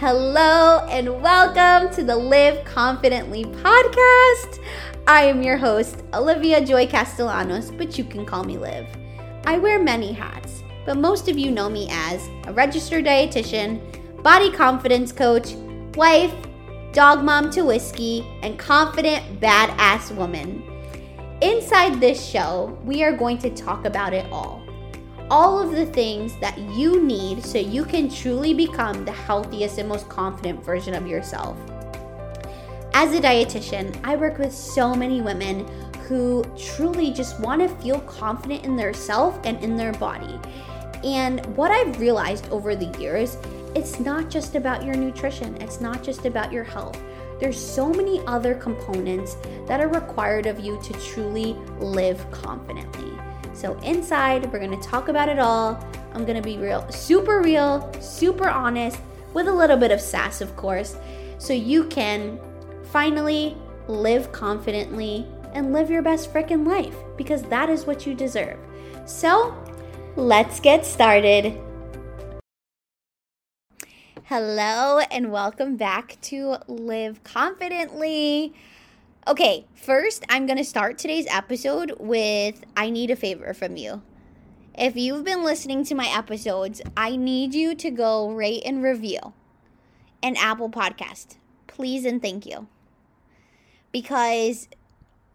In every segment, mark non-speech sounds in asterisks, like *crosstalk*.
Hello and welcome to the Live Confidently podcast. I am your host, Olivia Joy Castellanos, but you can call me Liv. I wear many hats, but most of you know me as a registered dietitian, body confidence coach, wife, dog mom to whiskey, and confident badass woman. Inside this show, we are going to talk about it all all of the things that you need so you can truly become the healthiest and most confident version of yourself. As a dietitian, I work with so many women who truly just want to feel confident in their self and in their body. And what I've realized over the years, it's not just about your nutrition, it's not just about your health. There's so many other components that are required of you to truly live confidently. So, inside, we're gonna talk about it all. I'm gonna be real, super real, super honest, with a little bit of sass, of course, so you can finally live confidently and live your best freaking life because that is what you deserve. So, let's get started. Hello, and welcome back to Live Confidently. Okay, first, I'm going to start today's episode with I need a favor from you. If you've been listening to my episodes, I need you to go rate and review an Apple podcast. Please and thank you. Because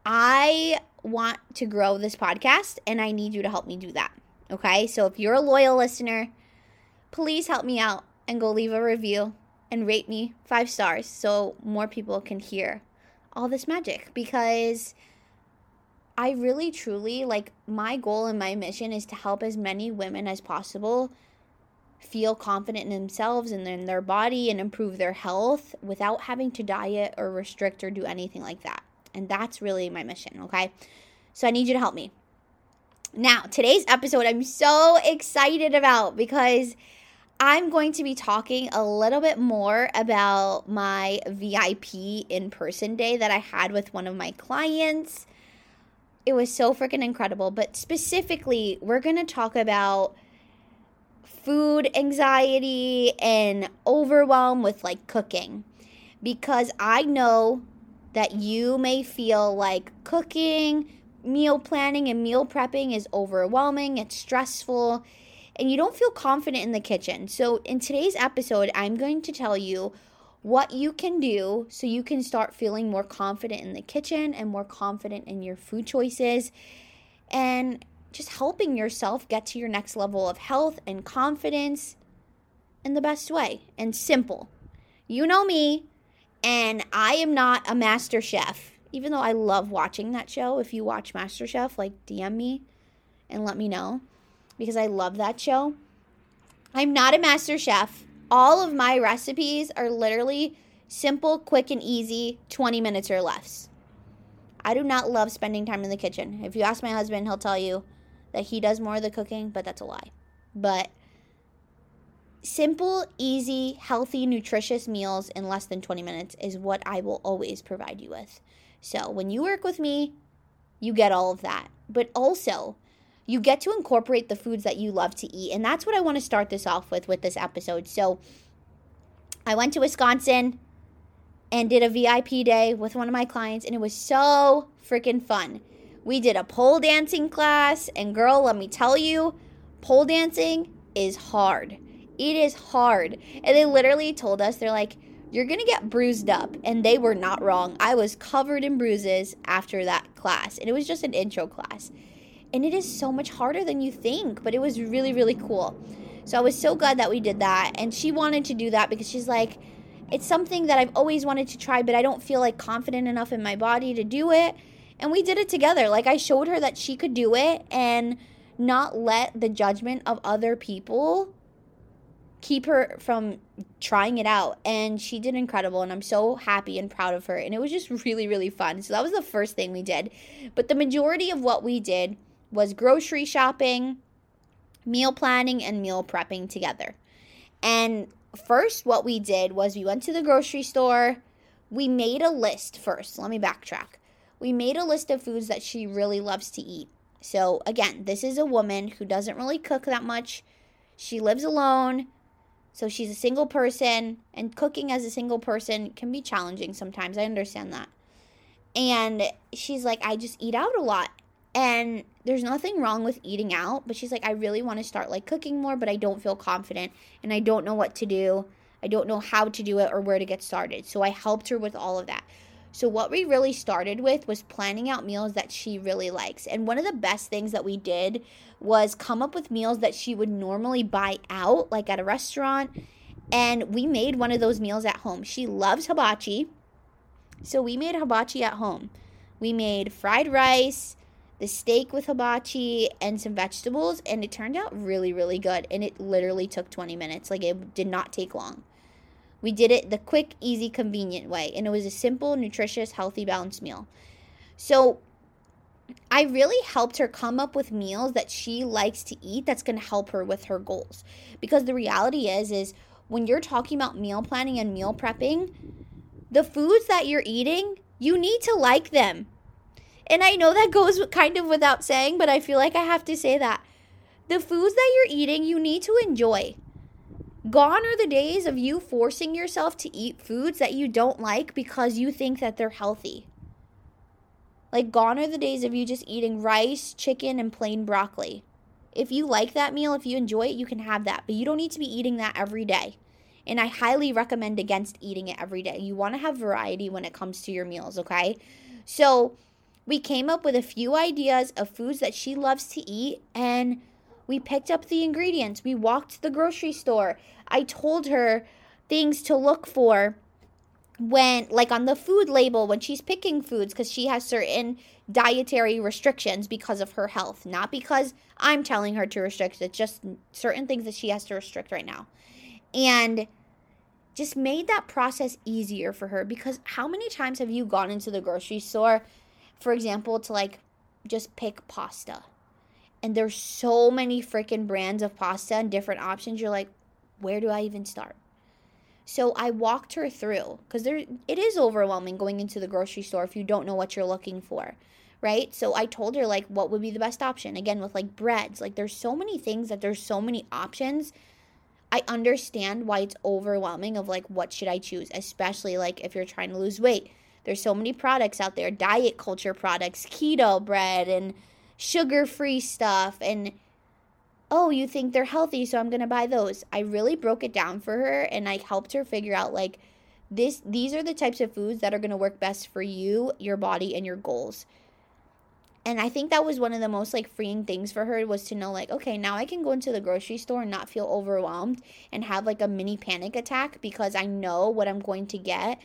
I want to grow this podcast and I need you to help me do that. Okay, so if you're a loyal listener, please help me out and go leave a review and rate me five stars so more people can hear all this magic because I really truly like my goal and my mission is to help as many women as possible feel confident in themselves and in their body and improve their health without having to diet or restrict or do anything like that. And that's really my mission, okay? So I need you to help me. Now, today's episode I'm so excited about because I'm going to be talking a little bit more about my VIP in person day that I had with one of my clients. It was so freaking incredible. But specifically, we're going to talk about food anxiety and overwhelm with like cooking because I know that you may feel like cooking, meal planning, and meal prepping is overwhelming, it's stressful and you don't feel confident in the kitchen. So, in today's episode, I'm going to tell you what you can do so you can start feeling more confident in the kitchen and more confident in your food choices and just helping yourself get to your next level of health and confidence in the best way and simple. You know me, and I am not a master chef, even though I love watching that show. If you watch Master Chef, like DM me and let me know because I love that show. I'm not a master chef. All of my recipes are literally simple, quick, and easy, 20 minutes or less. I do not love spending time in the kitchen. If you ask my husband, he'll tell you that he does more of the cooking, but that's a lie. But simple, easy, healthy, nutritious meals in less than 20 minutes is what I will always provide you with. So when you work with me, you get all of that. But also, you get to incorporate the foods that you love to eat. And that's what I want to start this off with with this episode. So I went to Wisconsin and did a VIP day with one of my clients, and it was so freaking fun. We did a pole dancing class, and girl, let me tell you, pole dancing is hard. It is hard. And they literally told us, they're like, you're going to get bruised up. And they were not wrong. I was covered in bruises after that class. And it was just an intro class and it is so much harder than you think but it was really really cool. So i was so glad that we did that and she wanted to do that because she's like it's something that i've always wanted to try but i don't feel like confident enough in my body to do it. And we did it together. Like i showed her that she could do it and not let the judgment of other people keep her from trying it out and she did incredible and i'm so happy and proud of her and it was just really really fun. So that was the first thing we did. But the majority of what we did was grocery shopping, meal planning, and meal prepping together. And first, what we did was we went to the grocery store. We made a list first. Let me backtrack. We made a list of foods that she really loves to eat. So, again, this is a woman who doesn't really cook that much. She lives alone. So she's a single person, and cooking as a single person can be challenging sometimes. I understand that. And she's like, I just eat out a lot. And there's nothing wrong with eating out, but she's like, I really want to start like cooking more, but I don't feel confident and I don't know what to do. I don't know how to do it or where to get started. So I helped her with all of that. So, what we really started with was planning out meals that she really likes. And one of the best things that we did was come up with meals that she would normally buy out, like at a restaurant. And we made one of those meals at home. She loves hibachi. So, we made hibachi at home. We made fried rice, the steak with hibachi, and some vegetables. And it turned out really, really good. And it literally took 20 minutes. Like, it did not take long. We did it the quick, easy, convenient way, and it was a simple, nutritious, healthy, balanced meal. So I really helped her come up with meals that she likes to eat that's going to help her with her goals. Because the reality is is when you're talking about meal planning and meal prepping, the foods that you're eating, you need to like them. And I know that goes kind of without saying, but I feel like I have to say that. The foods that you're eating, you need to enjoy. Gone are the days of you forcing yourself to eat foods that you don't like because you think that they're healthy. Like, gone are the days of you just eating rice, chicken, and plain broccoli. If you like that meal, if you enjoy it, you can have that, but you don't need to be eating that every day. And I highly recommend against eating it every day. You want to have variety when it comes to your meals, okay? So, we came up with a few ideas of foods that she loves to eat, and we picked up the ingredients. We walked to the grocery store. I told her things to look for when like on the food label when she's picking foods cuz she has certain dietary restrictions because of her health, not because I'm telling her to restrict. It's just certain things that she has to restrict right now. And just made that process easier for her because how many times have you gone into the grocery store for example to like just pick pasta. And there's so many freaking brands of pasta and different options you're like where do i even start? So i walked her through because there it is overwhelming going into the grocery store if you don't know what you're looking for right? So i told her like what would be the best option? Again with like breads like there's so many things that there's so many options. I understand why it's overwhelming of like what should i choose especially like if you're trying to lose weight there's so many products out there diet culture products keto bread and sugar free stuff and oh, you think they're healthy, so I'm going to buy those. I really broke it down for her and I helped her figure out like this these are the types of foods that are going to work best for you, your body and your goals. And I think that was one of the most like freeing things for her was to know like okay, now I can go into the grocery store and not feel overwhelmed and have like a mini panic attack because I know what I'm going to get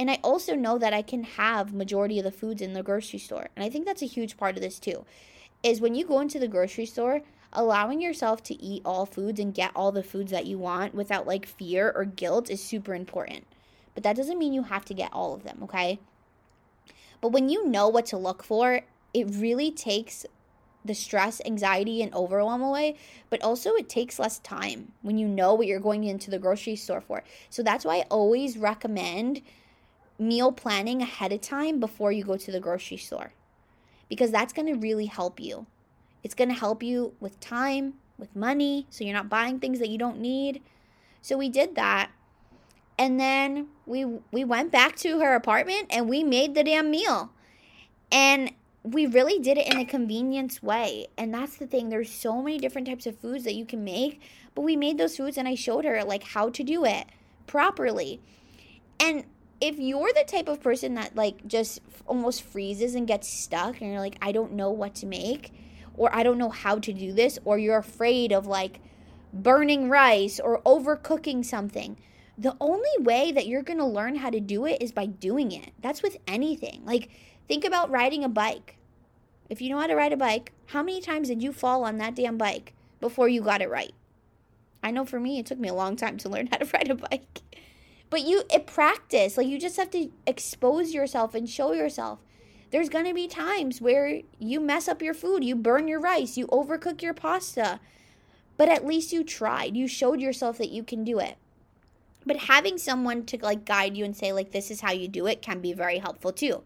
and I also know that I can have majority of the foods in the grocery store. And I think that's a huge part of this too is when you go into the grocery store, allowing yourself to eat all foods and get all the foods that you want without like fear or guilt is super important. But that doesn't mean you have to get all of them, okay? But when you know what to look for, it really takes the stress, anxiety, and overwhelm away, but also it takes less time when you know what you're going into the grocery store for. So that's why I always recommend meal planning ahead of time before you go to the grocery store because that's going to really help you. It's going to help you with time, with money, so you're not buying things that you don't need. So we did that. And then we we went back to her apartment and we made the damn meal. And we really did it in a convenience way. And that's the thing. There's so many different types of foods that you can make, but we made those foods and I showed her like how to do it properly. And if you're the type of person that like just almost freezes and gets stuck and you're like I don't know what to make or I don't know how to do this or you're afraid of like burning rice or overcooking something the only way that you're going to learn how to do it is by doing it. That's with anything. Like think about riding a bike. If you know how to ride a bike how many times did you fall on that damn bike before you got it right? I know for me it took me a long time to learn *laughs* how to ride a bike but you it practice. Like you just have to expose yourself and show yourself. There's going to be times where you mess up your food, you burn your rice, you overcook your pasta. But at least you tried. You showed yourself that you can do it. But having someone to like guide you and say like this is how you do it can be very helpful too.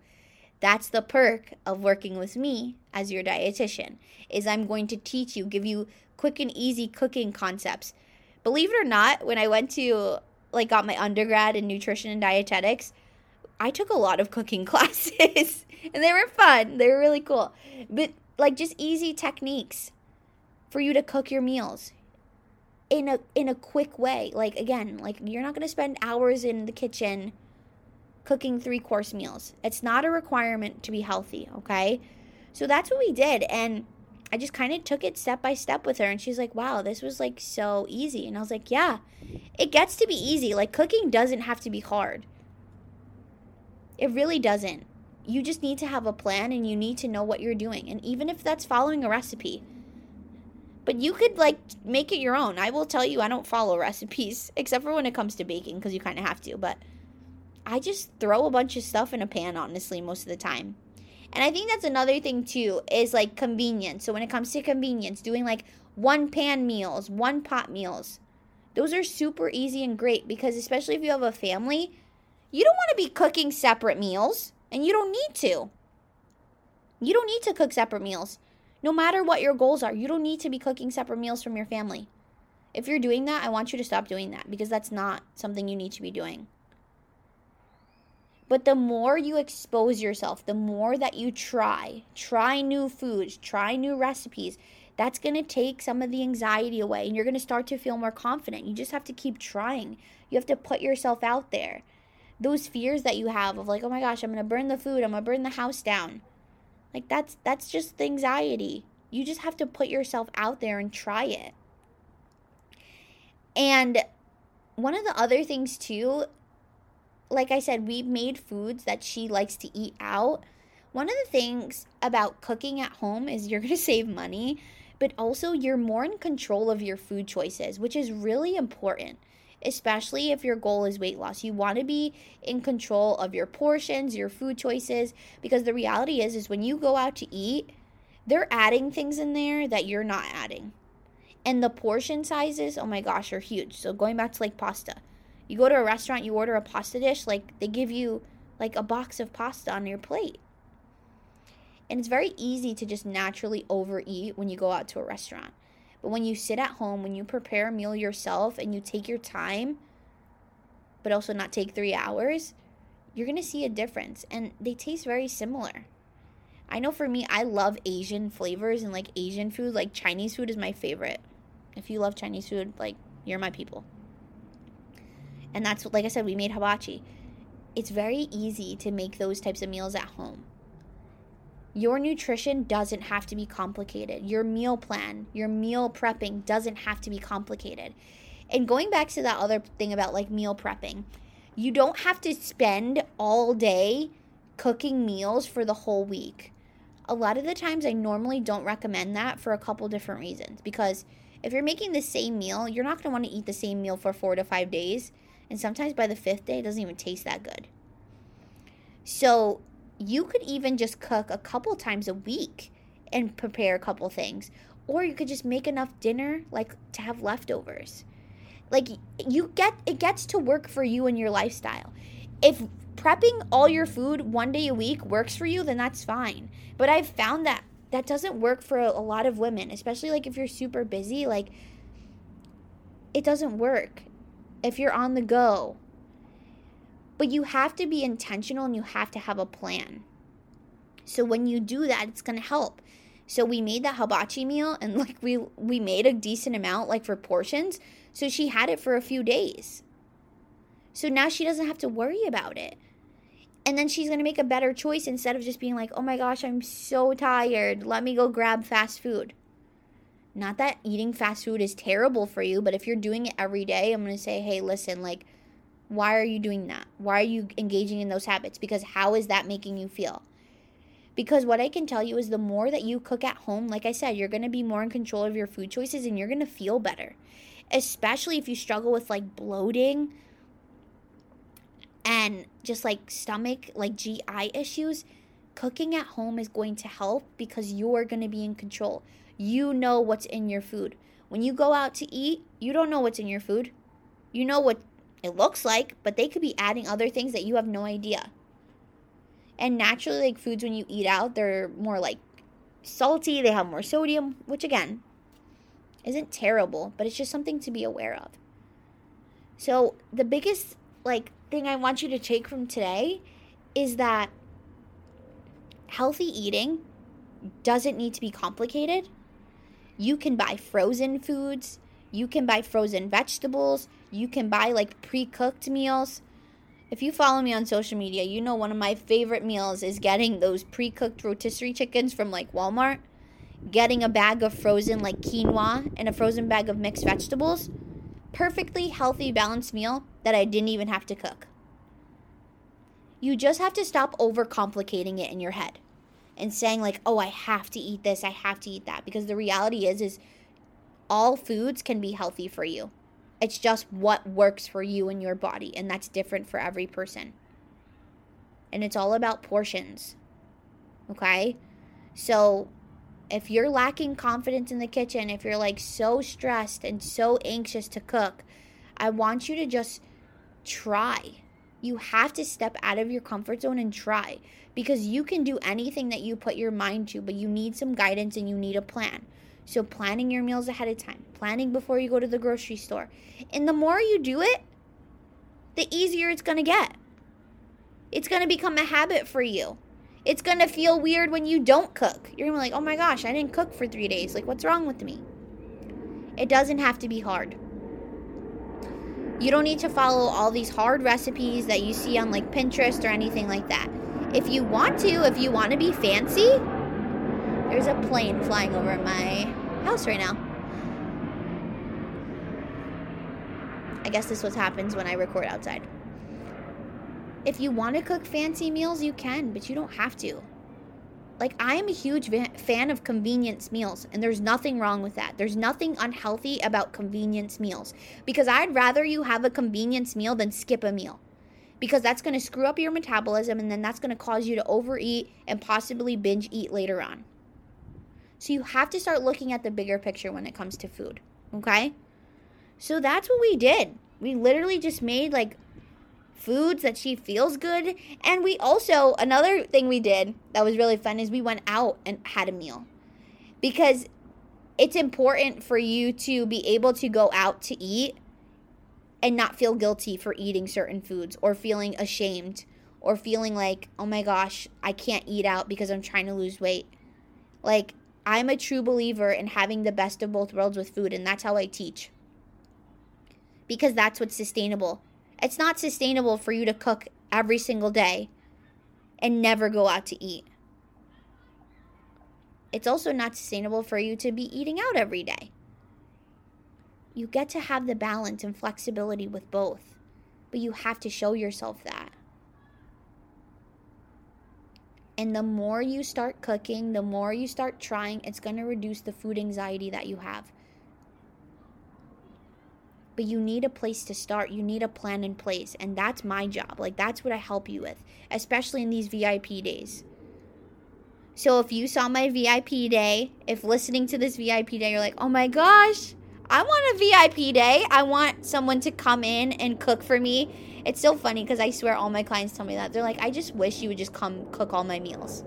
That's the perk of working with me as your dietitian. Is I'm going to teach you, give you quick and easy cooking concepts believe it or not, when I went to like got my undergrad in nutrition and dietetics, I took a lot of cooking *laughs* classes and they were fun. They were really cool. But like just easy techniques for you to cook your meals in a in a quick way. Like again, like you're not going to spend hours in the kitchen cooking three course meals. It's not a requirement to be healthy, okay? So that's what we did and I just kind of took it step by step with her and she's like, "Wow, this was like so easy." And I was like, "Yeah. It gets to be easy. Like cooking doesn't have to be hard. It really doesn't. You just need to have a plan and you need to know what you're doing. And even if that's following a recipe, but you could like make it your own. I will tell you, I don't follow *laughs* recipes except for when it comes to baking because you kind of have to. But I just throw a bunch of stuff in a pan, honestly, most of the time. And I think that's another thing too is like convenience. So when it comes to convenience, doing like one pan meals, one pot meals, those are super easy and great because especially if you have a family, you don't want to be cooking separate meals and you don't need to. You don't need to cook separate meals. No matter what your goals are, you don't need to be cooking separate meals from your family. If you're doing that, I want you to stop doing that because that's not something you need to be doing. But the more you expose yourself, the more that you try, try new foods, try new recipes, that's going to take some of the anxiety away and you're going to start to feel more confident. You just have to keep trying. You have to put yourself out there. Those fears that you have of like, "Oh my gosh, I'm going to burn the food, I'm going to burn the house down." Like that's that's just the anxiety. You just have to put yourself out there and try it. And one of the other things too like I said, we made foods that she likes to eat out. One of the things about cooking at home is you're *laughs* going to save money, but also you're more in control of your food choices, which is really important, especially if your goal is weight loss. You want to be in control of your portions, your food choices, because the reality is is when you go out to eat, they're adding things in there that you're not adding. And the portion sizes, oh my gosh, are huge. So going back to like pasta you go to a restaurant, you order a pasta dish, like they give you like a box of pasta on your plate. And it's very easy to just naturally overeat when you go out to a restaurant. But when you sit at home, when you prepare a meal yourself and you take your time, but also not take three hours, you're to see a difference. And they taste very similar. I know for me, I love Asian flavors and like Asian food. Like Chinese food is my favorite. If you love Chinese food, like you're my people. And that's like I said, we made hibachi. It's very easy to make those types of meals at home. Your nutrition doesn't have to be complicated. Your meal plan, your meal prepping doesn't have to be complicated. And going back to that other thing about like meal prepping, you don't have to spend all day cooking meals for the whole week. A lot of the times, I normally don't recommend that for a couple different reasons. Because if you're making the same meal, you're not going to want to eat the same meal for four to five days and sometimes by the fifth day, it doesn't even taste that good. So you could even just cook a couple times a week and prepare a couple things. Or you could just make enough dinner like to have leftovers. Like you get it gets to work for you and your lifestyle. If prepping all your food one day a week works for you, then that's fine. But I've found that that doesn't work for a, lot of women, especially like if you're super busy, like it doesn't work if you're on the go. But you have to be intentional and you have to have a plan. So when you do that, it's going to help. So we made that hibachi meal and *laughs* like we we made a decent amount like for portions. So she had it for a few days. So now she doesn't have to worry about it. And then she's going to make a better choice instead of just being like, "Oh my gosh, I'm so tired. Let me go grab fast food." Not that eating fast food is terrible for you, but if you're doing it every day, I'm going to say, hey, listen, like, why are you doing that? Why are you engaging in those habits? Because how is that making you feel? Because what I can tell you is the more that you cook at home, like I said, you're going to be more in control of your food choices and you're going to feel better. Especially if you struggle with like bloating and just like stomach, like GI issues, cooking at home is going to help because you're going to be in control. You know what's in your food. When you go out to eat, you don't know what's in your food. You know what it looks like, but they could be adding other things that you have no idea. And naturally, like foods when you eat out, they're more like salty, they have more sodium, which again, isn't terrible, but it's just something to be aware of. So, the biggest like thing I want you to take from today is that healthy eating doesn't need to be complicated. You can buy frozen foods, you can buy frozen vegetables, you can buy like pre-cooked meals. If you follow me on social media, you know one of my favorite meals is getting those pre-cooked rotisserie chickens from like Walmart, getting a bag of frozen like quinoa and a frozen bag of mixed vegetables. Perfectly healthy balanced meal that I didn't even have to cook. You just have to stop overcomplicating it in your head and saying like, "Oh, I have to eat this, I have to eat that." Because the reality is is all foods can be healthy for you. It's just what works for you and your body, and that's different for every person. And it's all about portions. Okay? So, if you're lacking confidence in the kitchen, if you're like so stressed and so anxious to cook, I want you to just try. You have to step out of your comfort zone and try because you can do anything that you put your mind to, but you need some guidance and you need a plan. So, planning your meals ahead of time, planning before you go to the grocery store. And the more you do it, the easier it's going to get. It's going to become a habit for you. It's going to feel weird when you don't cook. You're going to be like, oh my gosh, I didn't cook for three days. Like, what's wrong with me? It doesn't have to be hard. You don't need to follow all these hard recipes that you see on like Pinterest or anything like that. If you want to, if you want to be fancy, there's a plane flying over my house right now. I guess this is what happens when I record outside. If you want to cook fancy meals, you can, but you don't have to. Like, I am a huge fan of convenience meals, and there's nothing wrong with that. There's nothing unhealthy about convenience meals because I'd rather you have a convenience meal than skip a meal because that's going to screw up your metabolism and then that's going to cause you to overeat and possibly binge eat later on. So you have to start looking at the bigger picture when it comes to food, okay? So that's what we did. We literally just made like foods that she feels good. And we also, another thing we did that was really fun is we went out and had a meal. Because it's important for you to be able to go out to eat and not feel guilty for eating certain foods or feeling ashamed or feeling like, oh my gosh, I can't eat out because I'm trying to lose weight. Like, I'm a true believer in having the best of both worlds with food, and that's how I teach. Because that's what's sustainable. It's not sustainable for you to cook every single day and never go out to eat. It's also not sustainable for you to be eating out every day. You get to have the balance and flexibility with both, but you have to show yourself that. And the more you start cooking, the more you start trying, it's going to reduce the food anxiety that you have. But you need a place to start. You need a plan in place. And that's my job. Like, that's what I help you with, especially in these VIP days. So, if you saw my VIP day, if listening to this VIP day, you're like, oh my gosh, I want a VIP day. I want someone to come in and cook for me. It's so funny because I swear all my clients tell me that. They're like, I just wish you would just come cook all my meals.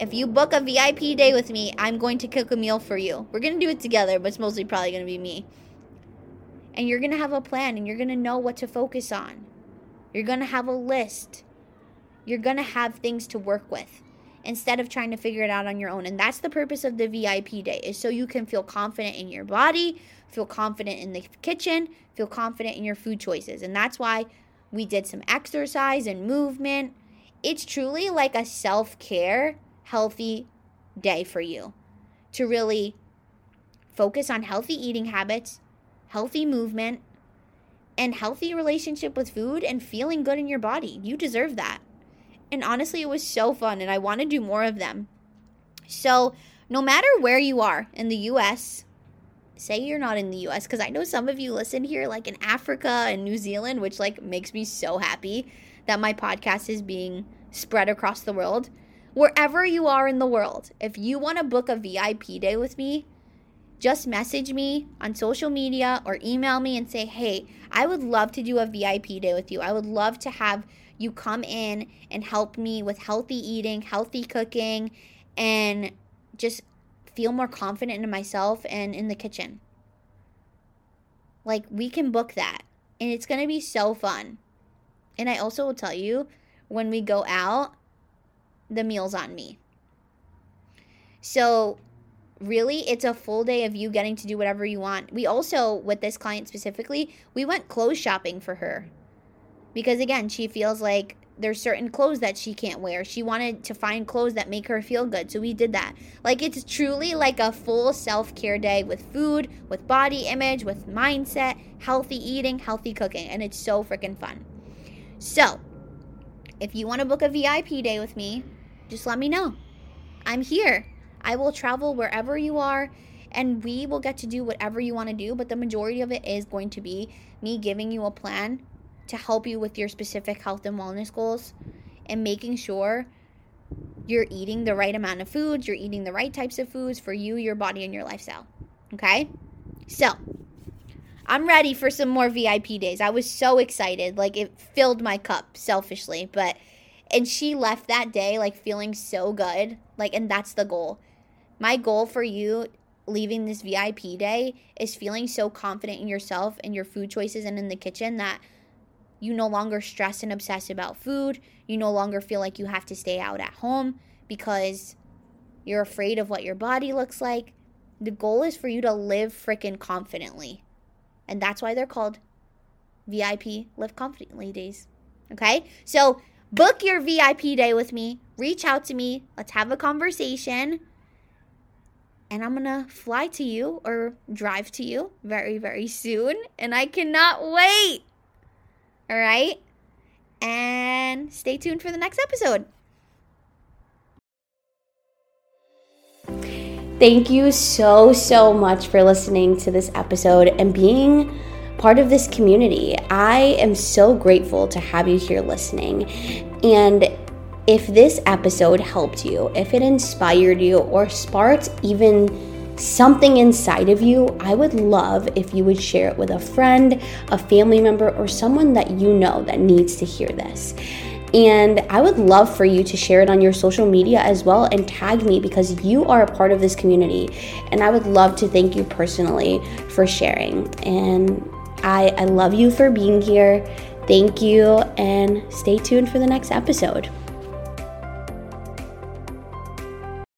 If you book a VIP day with me, I'm going to cook a meal for you. We're going to do it together, but it's mostly probably going to be me. And you're going to have a plan and you're going to know what to focus on. You're going to have a list. You're going to have things to work with instead of trying to figure it out on your own. And that's the purpose of the VIP day is so you can feel confident in your body, feel confident in the kitchen, feel confident in your food choices. And that's why we did some exercise and movement. It's truly like a self-care, healthy day for you to really focus on healthy eating habits, healthy movement, and healthy relationship with food and feeling good in your body. You deserve that. And honestly, it was so fun, and I want to do more of them. So, no matter where you are in the US, say you're not in the US, because I know some of you listen here, like in Africa and New Zealand, which like makes me so happy that my podcast is being spread across the world. Wherever you are in the world, if you want to book a VIP day with me, just message me on social media or email me and say, hey, I would love to do a VIP day with you. I would love to have you come in and help me with healthy eating, healthy cooking, and just feel more confident in myself and in the kitchen. Like, we can book that. And it's to be so fun. And I also will tell you when we go out, the meal's on me. So, really, it's a full day of you getting to do whatever you want. We also, with this client specifically, we went clothes shopping for her. Because again, she feels like there's certain clothes that she can't wear. She wanted to find clothes that make her feel good. So we did that. Like it's truly like a full self-care day with food, with body image, with mindset, healthy eating, healthy cooking, and it's so freaking fun. So, if you want to book a VIP day with me, just let me know. I'm here. I will travel wherever you are and we will get to do whatever you want to do, but the majority of it is going to be me giving you a plan to help you with your specific health and wellness goals and making sure you're eating the right amount of foods, you're eating the right types of foods for you, your body, and your lifestyle. Okay? So, I'm ready for some more VIP days. I was so excited. Like, it filled my cup selfishly, but. And she left that day like feeling so good. Like, and that's the goal. My goal for you leaving this VIP day is feeling so confident in yourself and your food choices and in the kitchen that you no longer stress and obsess about food. You no longer feel like you have to stay out at home because you're afraid of what your body looks like. The goal is for you to live freaking confidently. And that's why they're called VIP Live Confidently days. Okay? So book your VIP day with me. Reach out to me. Let's have a conversation. And I'm to fly to you or drive to you very, very soon. And I cannot wait. All right? And stay tuned for the next episode. Thank you so, so much for listening to this episode and being part of this community. I am so grateful to have you here listening. And if this episode helped you, if it inspired you, or sparked even something inside of you, I would love if you would share it with a friend, a family member, or someone that you know that needs to hear this. And I would love for you to share it on your social media as well and tag me because you are a part of this community. And I would love to thank you personally for sharing. And I, I love you for being here. Thank you, and stay tuned for the next episode.